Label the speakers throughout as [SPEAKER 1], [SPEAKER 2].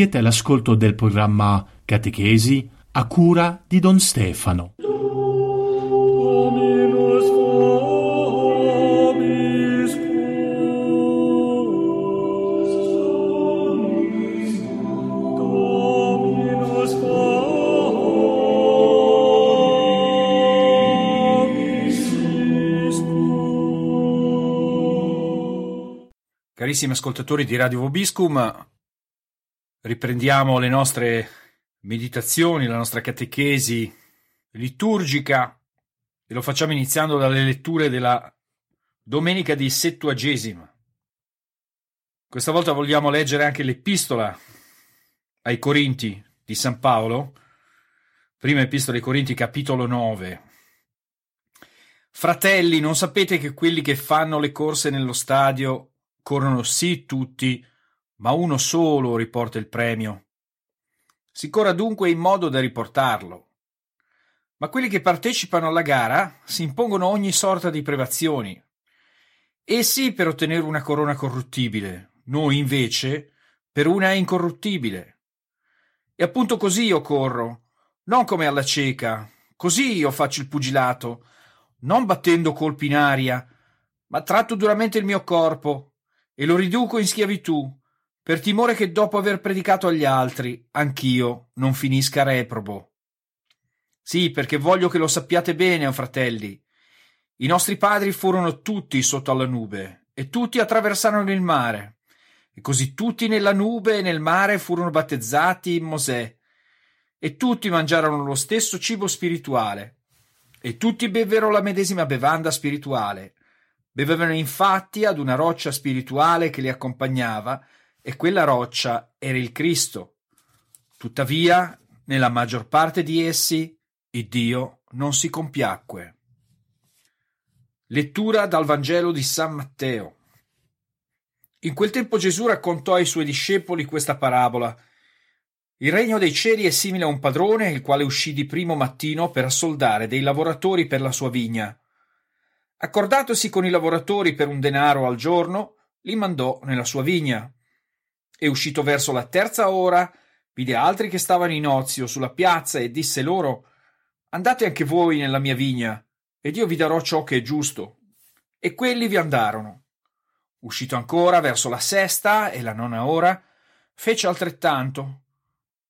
[SPEAKER 1] Siete all'ascolto del programma Catechesi a cura di Don Stefano.
[SPEAKER 2] Carissimi ascoltatori di Radio Vobiscum, riprendiamo le nostre meditazioni, la nostra catechesi liturgica e lo facciamo iniziando dalle letture della Domenica di Settuagesima. Questa volta vogliamo leggere anche l'epistola ai Corinti di San Paolo, prima epistola ai Corinti capitolo 9. Fratelli, non sapete che quelli che fanno le corse nello stadio corrono sì tutti, ma uno solo riporta il premio. Si corra dunque in modo da riportarlo. Ma quelli che partecipano alla gara si impongono ogni sorta di privazioni. Essi per ottenere una corona corruttibile, noi invece per una incorruttibile. E appunto così io corro, non come alla cieca, così io faccio il pugilato, non battendo colpi in aria, ma tratto duramente il mio corpo e lo riduco in schiavitù, per timore che dopo aver predicato agli altri, anch'io non finisca reprobo. Sì, perché voglio che lo sappiate bene, o fratelli. I nostri padri furono tutti sotto alla nube, e tutti attraversarono il mare, e così tutti nella nube e nel mare furono battezzati in Mosè, e tutti mangiarono lo stesso cibo spirituale, e tutti bevvero la medesima bevanda spirituale. Bevevano infatti ad una roccia spirituale che li accompagnava, e quella roccia era il Cristo. Tuttavia, nella maggior parte di essi, il Dio non si compiacque. Lettura dal Vangelo di San Matteo. In quel tempo Gesù raccontò ai suoi discepoli questa parabola. Il regno dei cieli è simile a un padrone il quale uscì di primo mattino per assoldare dei lavoratori per la sua vigna. Accordatosi con i lavoratori per un denaro al giorno, li mandò nella sua vigna. E uscito verso la terza ora, vide altri che stavano in ozio sulla piazza e disse loro Andate anche voi nella mia vigna, ed io vi darò ciò che è giusto. E quelli vi andarono. Uscito ancora verso la sesta e la nona ora, fece altrettanto.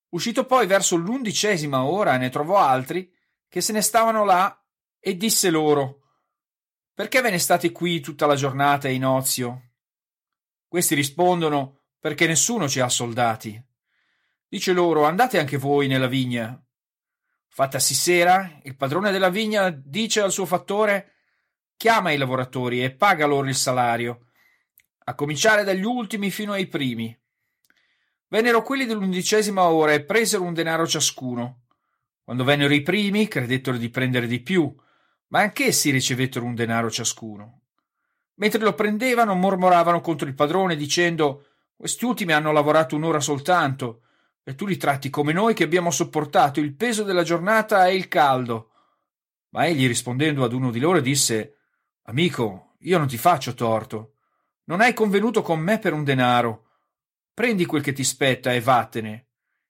[SPEAKER 2] Uscito poi verso l'undicesima ora ne trovò altri che se ne stavano là e disse loro Perché ve ne state qui tutta la giornata in ozio? Questi rispondono Perché nessuno ci ha soldati. Dice loro Andate anche voi nella vigna. Fattasi sera, il padrone della vigna dice al suo fattore chiama i lavoratori e paga loro il salario, a cominciare dagli ultimi fino ai primi. Vennero quelli dell'undicesima ora e presero un denaro ciascuno. Quando vennero i primi, credettero di prendere di più, ma anch'essi ricevettero un denaro ciascuno. Mentre lo prendevano, mormoravano contro il padrone, dicendo Questi ultimi hanno lavorato un'ora soltanto, e tu li tratti come noi che abbiamo sopportato il peso della giornata e il caldo. Ma egli rispondendo ad uno di loro disse Amico, io non ti faccio torto. Non hai convenuto con me per un denaro. Prendi quel che ti spetta e vattene.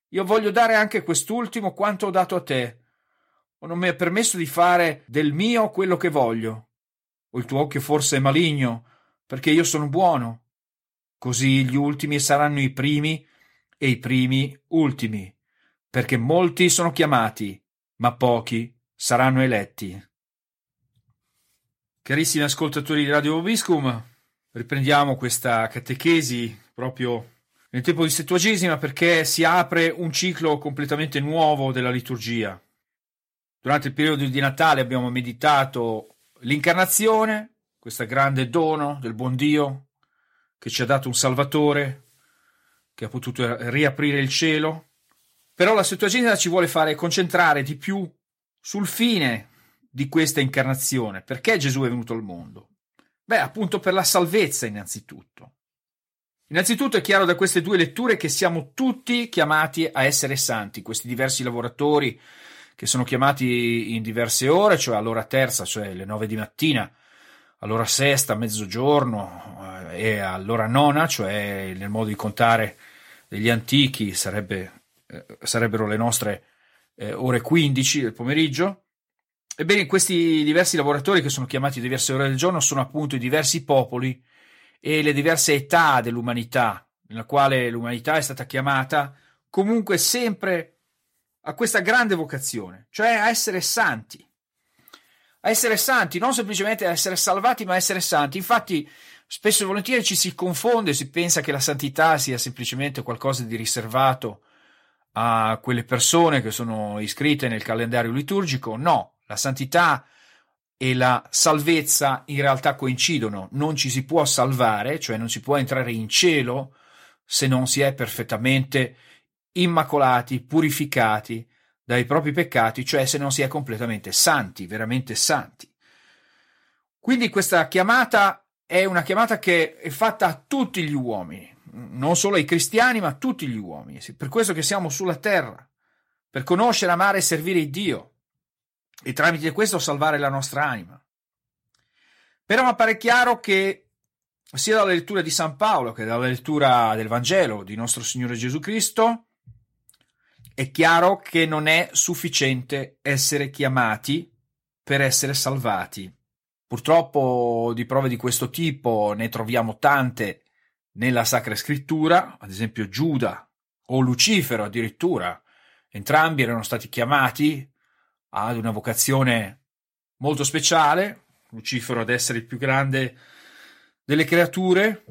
[SPEAKER 2] Io voglio dare anche quest'ultimo quanto ho dato a te. O non mi è permesso di fare del mio quello che voglio. O il tuo occhio forse è maligno, perché io sono buono. Così gli ultimi saranno i primi e i primi ultimi, perché molti sono chiamati, ma pochi saranno eletti. Carissimi ascoltatori di Radio Obiscum, riprendiamo questa catechesi proprio nel tempo di Settuagesima perché si apre un ciclo completamente nuovo della liturgia. Durante il periodo di Natale abbiamo meditato l'incarnazione, questo grande dono del buon Dio che ci ha dato un Salvatore, che ha potuto riaprire il cielo, Però la Settuaginta ci vuole fare concentrare di più sul fine di questa incarnazione. Perché Gesù è venuto al mondo? Beh, appunto per la salvezza innanzitutto. Innanzitutto è chiaro da queste due letture che siamo tutti chiamati a essere santi, questi diversi lavoratori che sono chiamati in diverse ore, cioè all'ora terza, cioè le nove di mattina, all'ora sesta, mezzogiorno eh, e all'ora nona, cioè nel modo di contare degli antichi sarebbe, eh, sarebbero le nostre eh, ore 15 del pomeriggio. Ebbene, questi diversi lavoratori che sono chiamati diverse ore del giorno sono appunto i diversi popoli e le diverse età dell'umanità, nella quale l'umanità è stata chiamata comunque sempre a questa grande vocazione, cioè a essere santi. A essere santi, non semplicemente a essere salvati, ma a essere santi. Infatti, spesso e volentieri ci si confonde, si pensa che la santità sia semplicemente qualcosa di riservato a quelle persone che sono iscritte nel calendario liturgico. No, la santità e la salvezza in realtà coincidono. Non ci si può salvare, cioè non si può entrare in cielo se non si è perfettamente immacolati, purificati dai propri peccati, cioè se non si è completamente santi, veramente santi. Quindi questa chiamata è una chiamata che è fatta a tutti gli uomini, non solo ai cristiani, ma a tutti gli uomini. Per questo che siamo sulla terra, per conoscere, amare e servire Dio e tramite questo salvare la nostra anima. Però appare chiaro che sia dalla lettura di San Paolo che dalla lettura del Vangelo di nostro Signore Gesù Cristo, è chiaro che non è sufficiente essere chiamati per essere salvati. Purtroppo di prove di questo tipo ne troviamo tante nella Sacra Scrittura, ad esempio Giuda o Lucifero addirittura. Entrambi erano stati chiamati ad una vocazione molto speciale, Lucifero ad essere il più grande delle creature,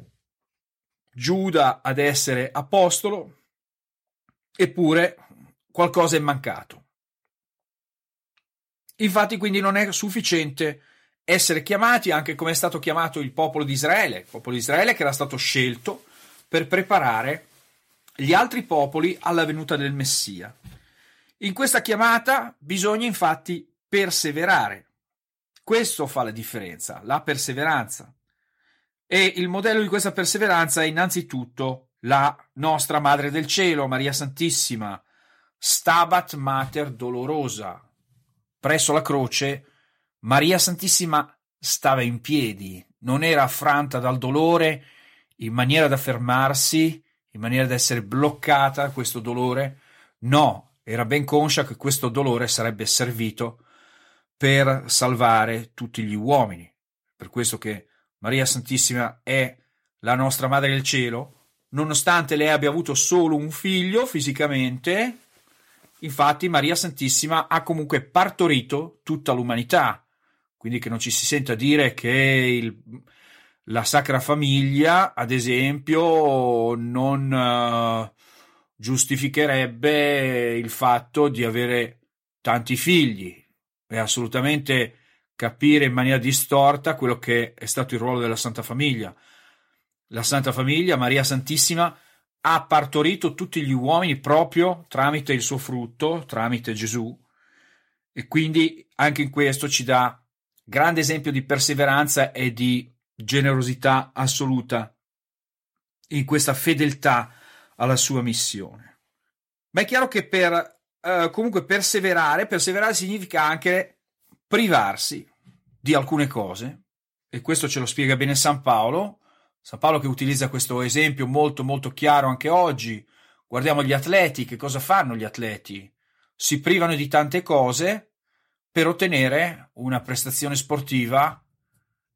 [SPEAKER 2] Giuda ad essere apostolo, eppure qualcosa è mancato. Infatti quindi non è sufficiente essere chiamati anche come è stato chiamato il popolo di Israele, il popolo di Israele che era stato scelto per preparare gli altri popoli alla venuta del Messia. In questa chiamata bisogna infatti perseverare. Questo fa la differenza, la perseveranza. E il modello di questa perseveranza è innanzitutto la nostra Madre del Cielo, Maria Santissima, Stabat Mater Dolorosa. Presso la croce, Maria Santissima stava in piedi, non era affranta dal dolore in maniera da fermarsi, in maniera da essere bloccata da questo dolore. No, era ben conscia che questo dolore sarebbe servito per salvare tutti gli uomini. Per questo che Maria Santissima è la nostra Madre del Cielo, nonostante lei abbia avuto solo un figlio fisicamente, infatti Maria Santissima ha comunque partorito tutta l'umanità, quindi che non ci si senta dire che il, la Sacra Famiglia, ad esempio, non... Uh, giustificherebbe il fatto di avere tanti figli e assolutamente capire in maniera distorta quello che è stato il ruolo della Santa Famiglia. La Santa Famiglia, Maria Santissima, ha partorito tutti gli uomini proprio tramite il suo frutto, tramite Gesù, e quindi anche in questo ci dà grande esempio di perseveranza e di generosità assoluta in questa fedeltà alla sua missione. Ma è chiaro che per eh, comunque perseverare, perseverare significa anche privarsi di alcune cose, e questo ce lo spiega bene San Paolo. San Paolo che utilizza questo esempio molto molto chiaro anche oggi. Guardiamo gli atleti, che cosa fanno gli atleti? Si privano di tante cose per ottenere una prestazione sportiva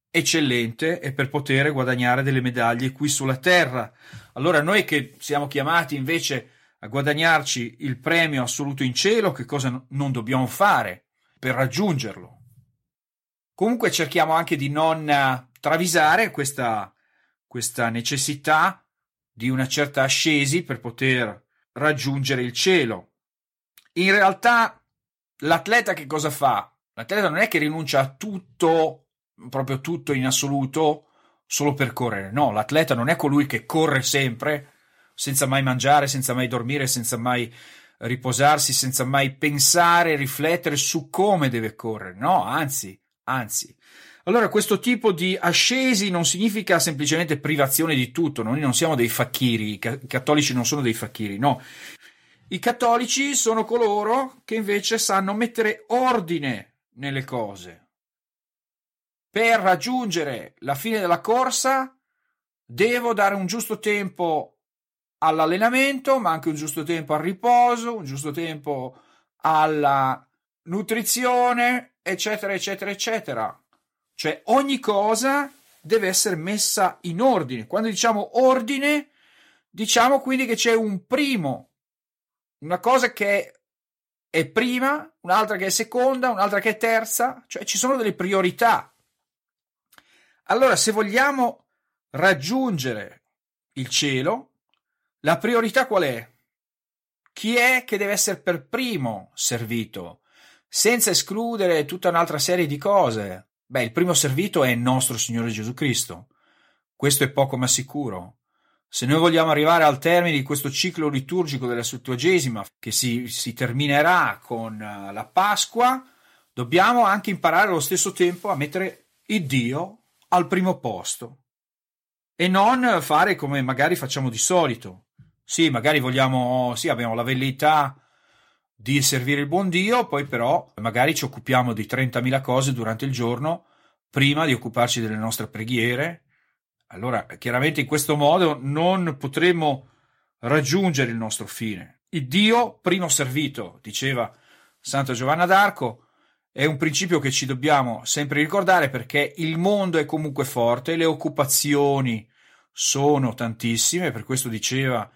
[SPEAKER 2] eccellente e per poter guadagnare delle medaglie qui sulla terra. Allora noi che siamo chiamati invece a guadagnarci il premio assoluto in cielo, che cosa non dobbiamo fare per raggiungerlo? Comunque cerchiamo anche di non travisare questa, questa necessità di una certa ascesi per poter raggiungere il cielo. In realtà l'atleta che cosa fa? L'atleta non è che rinuncia a tutto proprio tutto in assoluto solo per correre. No, l'atleta non è colui che corre sempre senza mai mangiare, senza mai dormire, senza mai riposarsi senza mai pensare, riflettere su come deve correre. No, anzi, anzi. Allora, questo tipo di ascesi non significa semplicemente privazione di tutto. Noi non siamo dei facchiri, i cattolici non sono dei facchiri, no. I cattolici sono coloro che invece sanno mettere ordine nelle cose. Per raggiungere la fine della corsa devo dare un giusto tempo all'allenamento, ma anche un giusto tempo al riposo, un giusto tempo alla nutrizione, eccetera, eccetera, eccetera. Cioè ogni cosa deve essere messa in ordine. Quando diciamo ordine, diciamo quindi che c'è un primo, una cosa che è prima, un'altra che è seconda, un'altra che è terza, cioè ci sono delle priorità. Allora, se vogliamo raggiungere il cielo, la priorità qual è? Chi è che deve essere per primo servito? Senza escludere tutta un'altra serie di cose. Beh, il primo servito è il nostro Signore Gesù Cristo. Questo è poco ma sicuro. Se noi vogliamo arrivare al termine di questo ciclo liturgico della Settuagesima, che si, si terminerà con eh, la Pasqua, dobbiamo anche imparare allo stesso tempo a mettere il Dio al primo posto e non fare come magari facciamo di solito. Sì, magari vogliamo, sì, abbiamo la velleità di servire il buon Dio, poi però magari ci occupiamo di 30.000 cose durante il giorno prima di occuparci delle nostre preghiere. Allora, chiaramente in questo modo non potremo raggiungere il nostro fine. Il Dio primo servito, diceva Santa Giovanna d'Arco, è un principio che ci dobbiamo sempre ricordare perché il mondo è comunque forte, le occupazioni sono tantissime, per questo diceva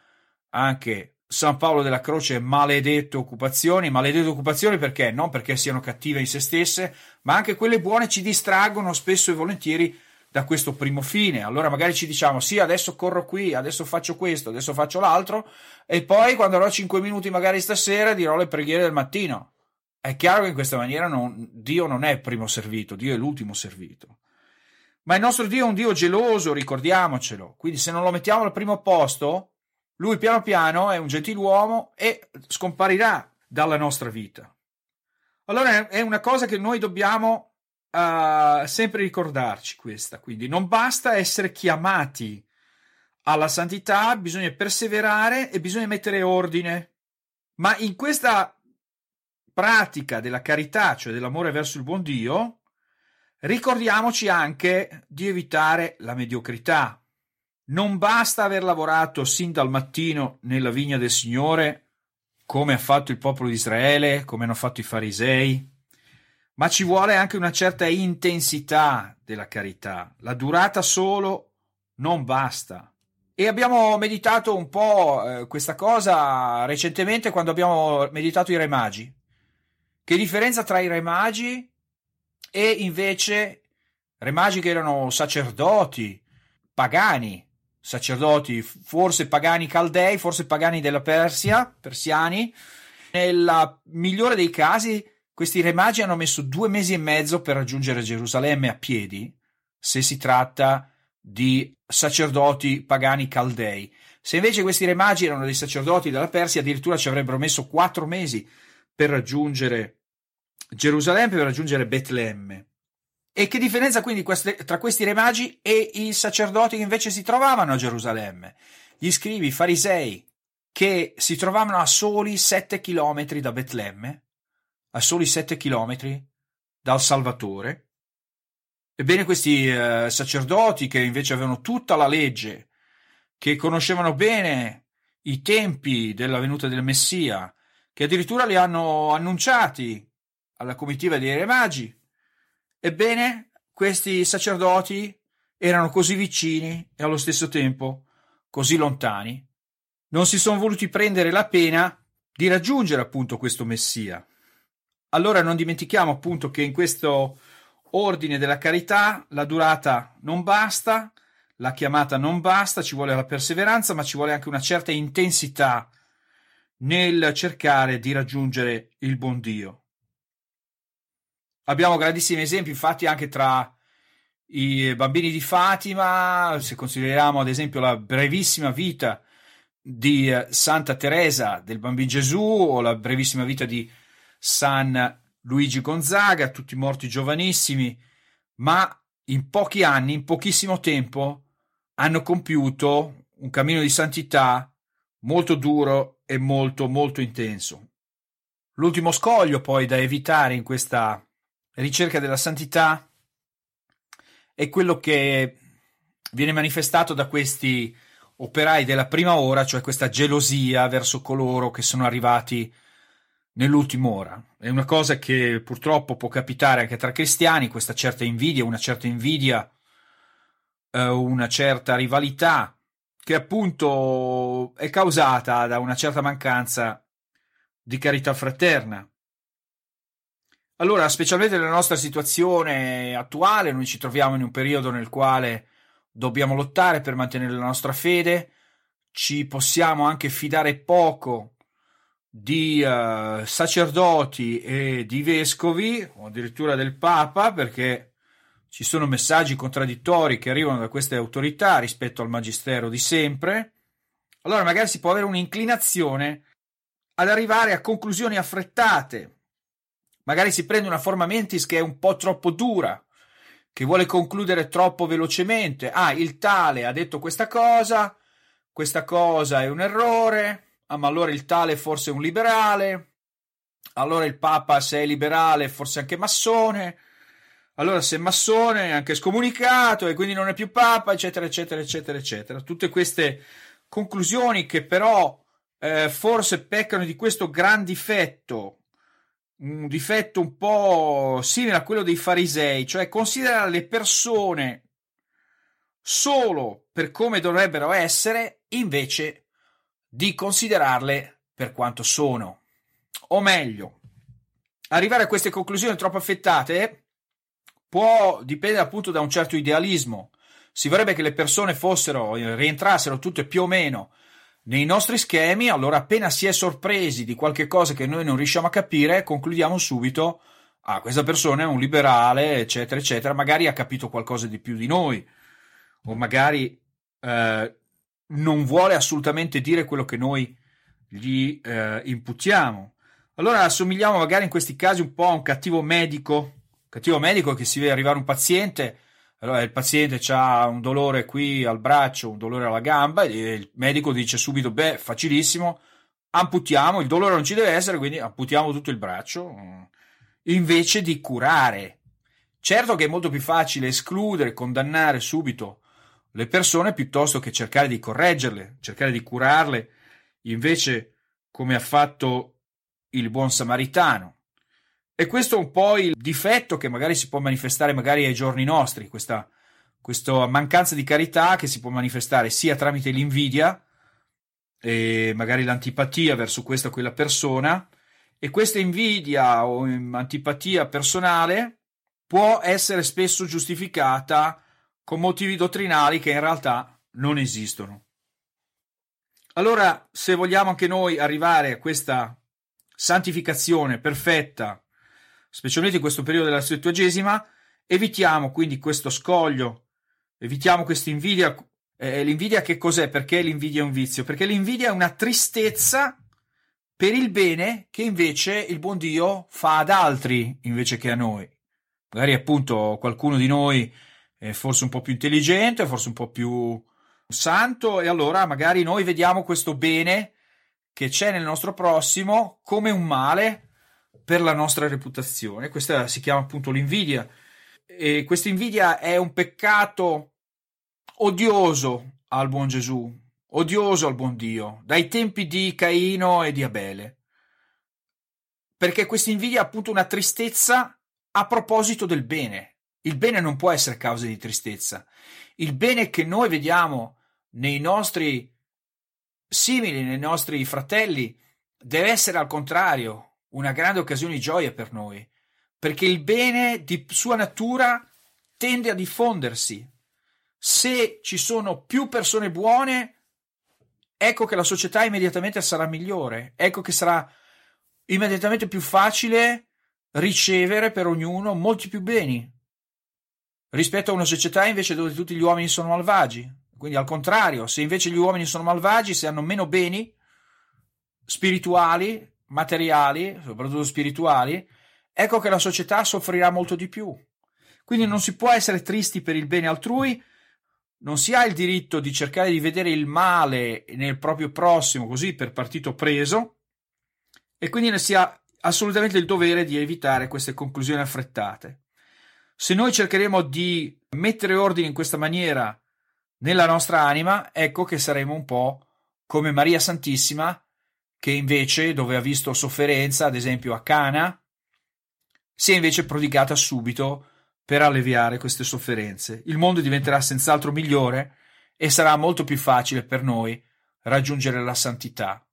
[SPEAKER 2] anche San Paolo della Croce maledette occupazioni, maledette occupazioni perché? Non perché siano cattive in se stesse, ma anche quelle buone ci distraggono spesso e volentieri da questo primo fine. Allora magari ci diciamo sì, adesso corro qui, adesso faccio questo, adesso faccio l'altro e poi quando avrò 5 minuti magari stasera dirò le preghiere del mattino. È chiaro che in questa maniera non, Dio non è primo servito, Dio è l'ultimo servito. Ma il nostro Dio è un Dio geloso, ricordiamocelo. Quindi se non lo mettiamo al primo posto, lui piano piano è un gentiluomo e scomparirà dalla nostra vita. Allora è una cosa che noi dobbiamo uh, sempre ricordarci questa, quindi non basta essere chiamati alla santità, bisogna perseverare e bisogna mettere ordine. Ma in questa pratica della carità, cioè dell'amore verso il buon Dio, ricordiamoci anche di evitare la mediocrità, non basta aver lavorato sin dal mattino nella vigna del Signore, come ha fatto il popolo di Israele, come hanno fatto i farisei, ma ci vuole anche una certa intensità della carità. La durata solo non basta. E abbiamo meditato un po' eh, questa cosa recentemente quando abbiamo meditato i Re Magi. Che differenza tra i Re Magi e invece Re Magi che erano sacerdoti, pagani, sacerdoti, forse pagani caldei, forse pagani della Persia, persiani. Nella migliore dei casi, questi re magi hanno messo due mesi e mezzo per raggiungere Gerusalemme a piedi, se si tratta di sacerdoti pagani caldei. Se invece questi re magi erano dei sacerdoti della Persia, addirittura ci avrebbero messo quattro mesi per raggiungere Gerusalemme, per raggiungere Betlemme. E che differenza quindi queste, tra questi re magi e i sacerdoti che invece si trovavano a Gerusalemme? Gli scrivi, i farisei, che si trovavano a soli sette chilometri da Betlemme, a soli sette chilometri dal Salvatore. Ebbene, questi eh, sacerdoti che invece avevano tutta la legge, che conoscevano bene i tempi della venuta del Messia, che addirittura li hanno annunciati alla comitiva dei re magi, Ebbene, questi sacerdoti erano così vicini e allo stesso tempo così lontani. Non si sono voluti prendere la pena di raggiungere appunto questo Messia. Allora non dimentichiamo appunto che in questo ordine della carità la durata non basta, la chiamata non basta, ci vuole la perseveranza, ma ci vuole anche una certa intensità nel cercare di raggiungere il buon Dio. Abbiamo grandissimi esempi, infatti, anche tra i bambini di Fatima, se consideriamo ad esempio la brevissima vita di eh, Santa Teresa del Bambino Gesù o la brevissima vita di San Luigi Gonzaga, tutti morti giovanissimi, ma in pochi anni, in pochissimo tempo, hanno compiuto un cammino di santità molto duro e molto, molto intenso. L'ultimo scoglio poi da evitare in questa ricerca della santità è quello che viene manifestato da questi operai della prima ora, cioè questa gelosia verso coloro che sono arrivati nell'ultima ora. È una cosa che purtroppo può capitare anche tra cristiani, questa certa invidia, una certa invidia, eh, una certa rivalità, che appunto è causata da una certa mancanza di carità fraterna. Allora, specialmente nella nostra situazione attuale, noi ci troviamo in un periodo nel quale dobbiamo lottare per mantenere la nostra fede, ci possiamo anche fidare poco di uh, sacerdoti e di vescovi, o addirittura del Papa, perché ci sono messaggi contraddittori che arrivano da queste autorità rispetto al magistero di sempre. Allora magari si può avere un'inclinazione ad arrivare a conclusioni affrettate. Magari si prende una forma mentis che è un po' troppo dura, che vuole concludere troppo velocemente. Ah, il tale ha detto questa cosa, questa cosa è un errore, ah, ma allora il tale forse è un liberale, allora il Papa se è liberale forse anche massone, allora se è massone è anche scomunicato e quindi non è più Papa, eccetera, eccetera, eccetera, eccetera. Tutte queste conclusioni che però eh, forse peccano di questo gran difetto, un difetto un po' simile a quello dei farisei, cioè considerare le persone solo per come dovrebbero essere invece di considerarle per quanto sono. O meglio, arrivare a queste conclusioni troppo affettate può dipendere appunto da un certo idealismo. Si vorrebbe che le persone fossero, rientrassero tutte più o meno nei nostri schemi, allora appena si è sorpresi di qualche cosa che noi non riusciamo a capire, concludiamo subito, ah, questa persona è un liberale, eccetera, eccetera, magari ha capito qualcosa di più di noi, o magari eh, non vuole assolutamente dire quello che noi gli eh, imputiamo. Allora assomigliamo magari in questi casi un po' a un cattivo medico, cattivo medico che si vede arrivare un paziente allora il paziente ha un dolore qui al braccio, un dolore alla gamba e il medico dice subito, beh, facilissimo, amputiamo, il dolore non ci deve essere, quindi amputiamo tutto il braccio, invece di curare. Certo che è molto più facile escludere, condannare subito le persone piuttosto che cercare di correggerle, cercare di curarle, invece come ha fatto il buon samaritano. E questo è un po' il difetto che magari si può manifestare magari ai giorni nostri, questa, questa mancanza di carità che si può manifestare sia tramite l'invidia e magari l'antipatia verso questa o quella persona e questa invidia o antipatia personale può essere spesso giustificata con motivi dottrinali che in realtà non esistono. Allora, se vogliamo anche noi arrivare a questa santificazione perfetta specialmente in questo periodo della settuagesima, evitiamo quindi questo scoglio, evitiamo questa invidia. Eh, l'invidia che cos'è? Perché l'invidia è un vizio? Perché l'invidia è una tristezza per il bene che invece il buon Dio fa ad altri invece che a noi. Magari appunto qualcuno di noi è forse un po' più intelligente, forse un po' più santo e allora magari noi vediamo questo bene che c'è nel nostro prossimo come un male per la nostra reputazione. Questa si chiama appunto l'invidia. E questa invidia è un peccato odioso al buon Gesù, odioso al buon Dio, dai tempi di Caino e di Abele. Perché questa invidia è appunto una tristezza a proposito del bene. Il bene non può essere causa di tristezza. Il bene che noi vediamo nei nostri simili, nei nostri fratelli, deve essere al contrario una grande occasione di gioia per noi, perché il bene di sua natura tende a diffondersi. Se ci sono più persone buone, ecco che la società immediatamente sarà migliore, ecco che sarà immediatamente più facile ricevere per ognuno molti più beni rispetto a una società invece dove tutti gli uomini sono malvagi. Quindi al contrario, se invece gli uomini sono malvagi, se hanno meno beni spirituali, materiali, soprattutto spirituali, ecco che la società soffrirà molto di più. Quindi non si può essere tristi per il bene altrui, non si ha il diritto di cercare di vedere il male nel proprio prossimo così per partito preso e quindi si ha assolutamente il dovere di evitare queste conclusioni affrettate. Se noi cercheremo di mettere ordine in questa maniera nella nostra anima, ecco che saremo un po' come Maria Santissima, che invece, dove ha visto sofferenza, ad esempio a Cana, si è invece prodigata subito per alleviare queste sofferenze. Il mondo diventerà senz'altro migliore e sarà molto più facile per noi raggiungere la santità.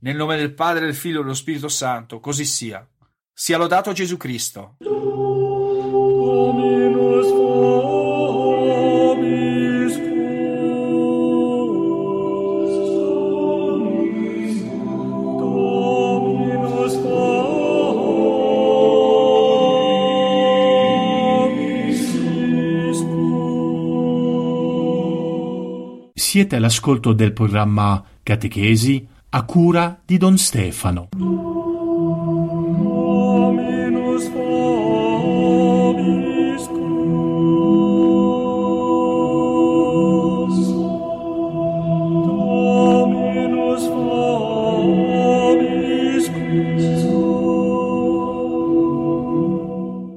[SPEAKER 2] Nel nome del Padre, del Figlio e dello Spirito Santo, così sia. Sia lodato Gesù Cristo.
[SPEAKER 1] Siete all'ascolto del programma Catechesi a cura di Don Stefano.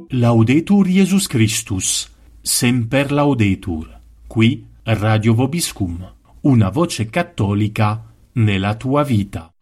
[SPEAKER 1] Laudetur Jesus Christus, semper laudetur. Qui Radio Vobiscum, una voce cattolica nella tua vita.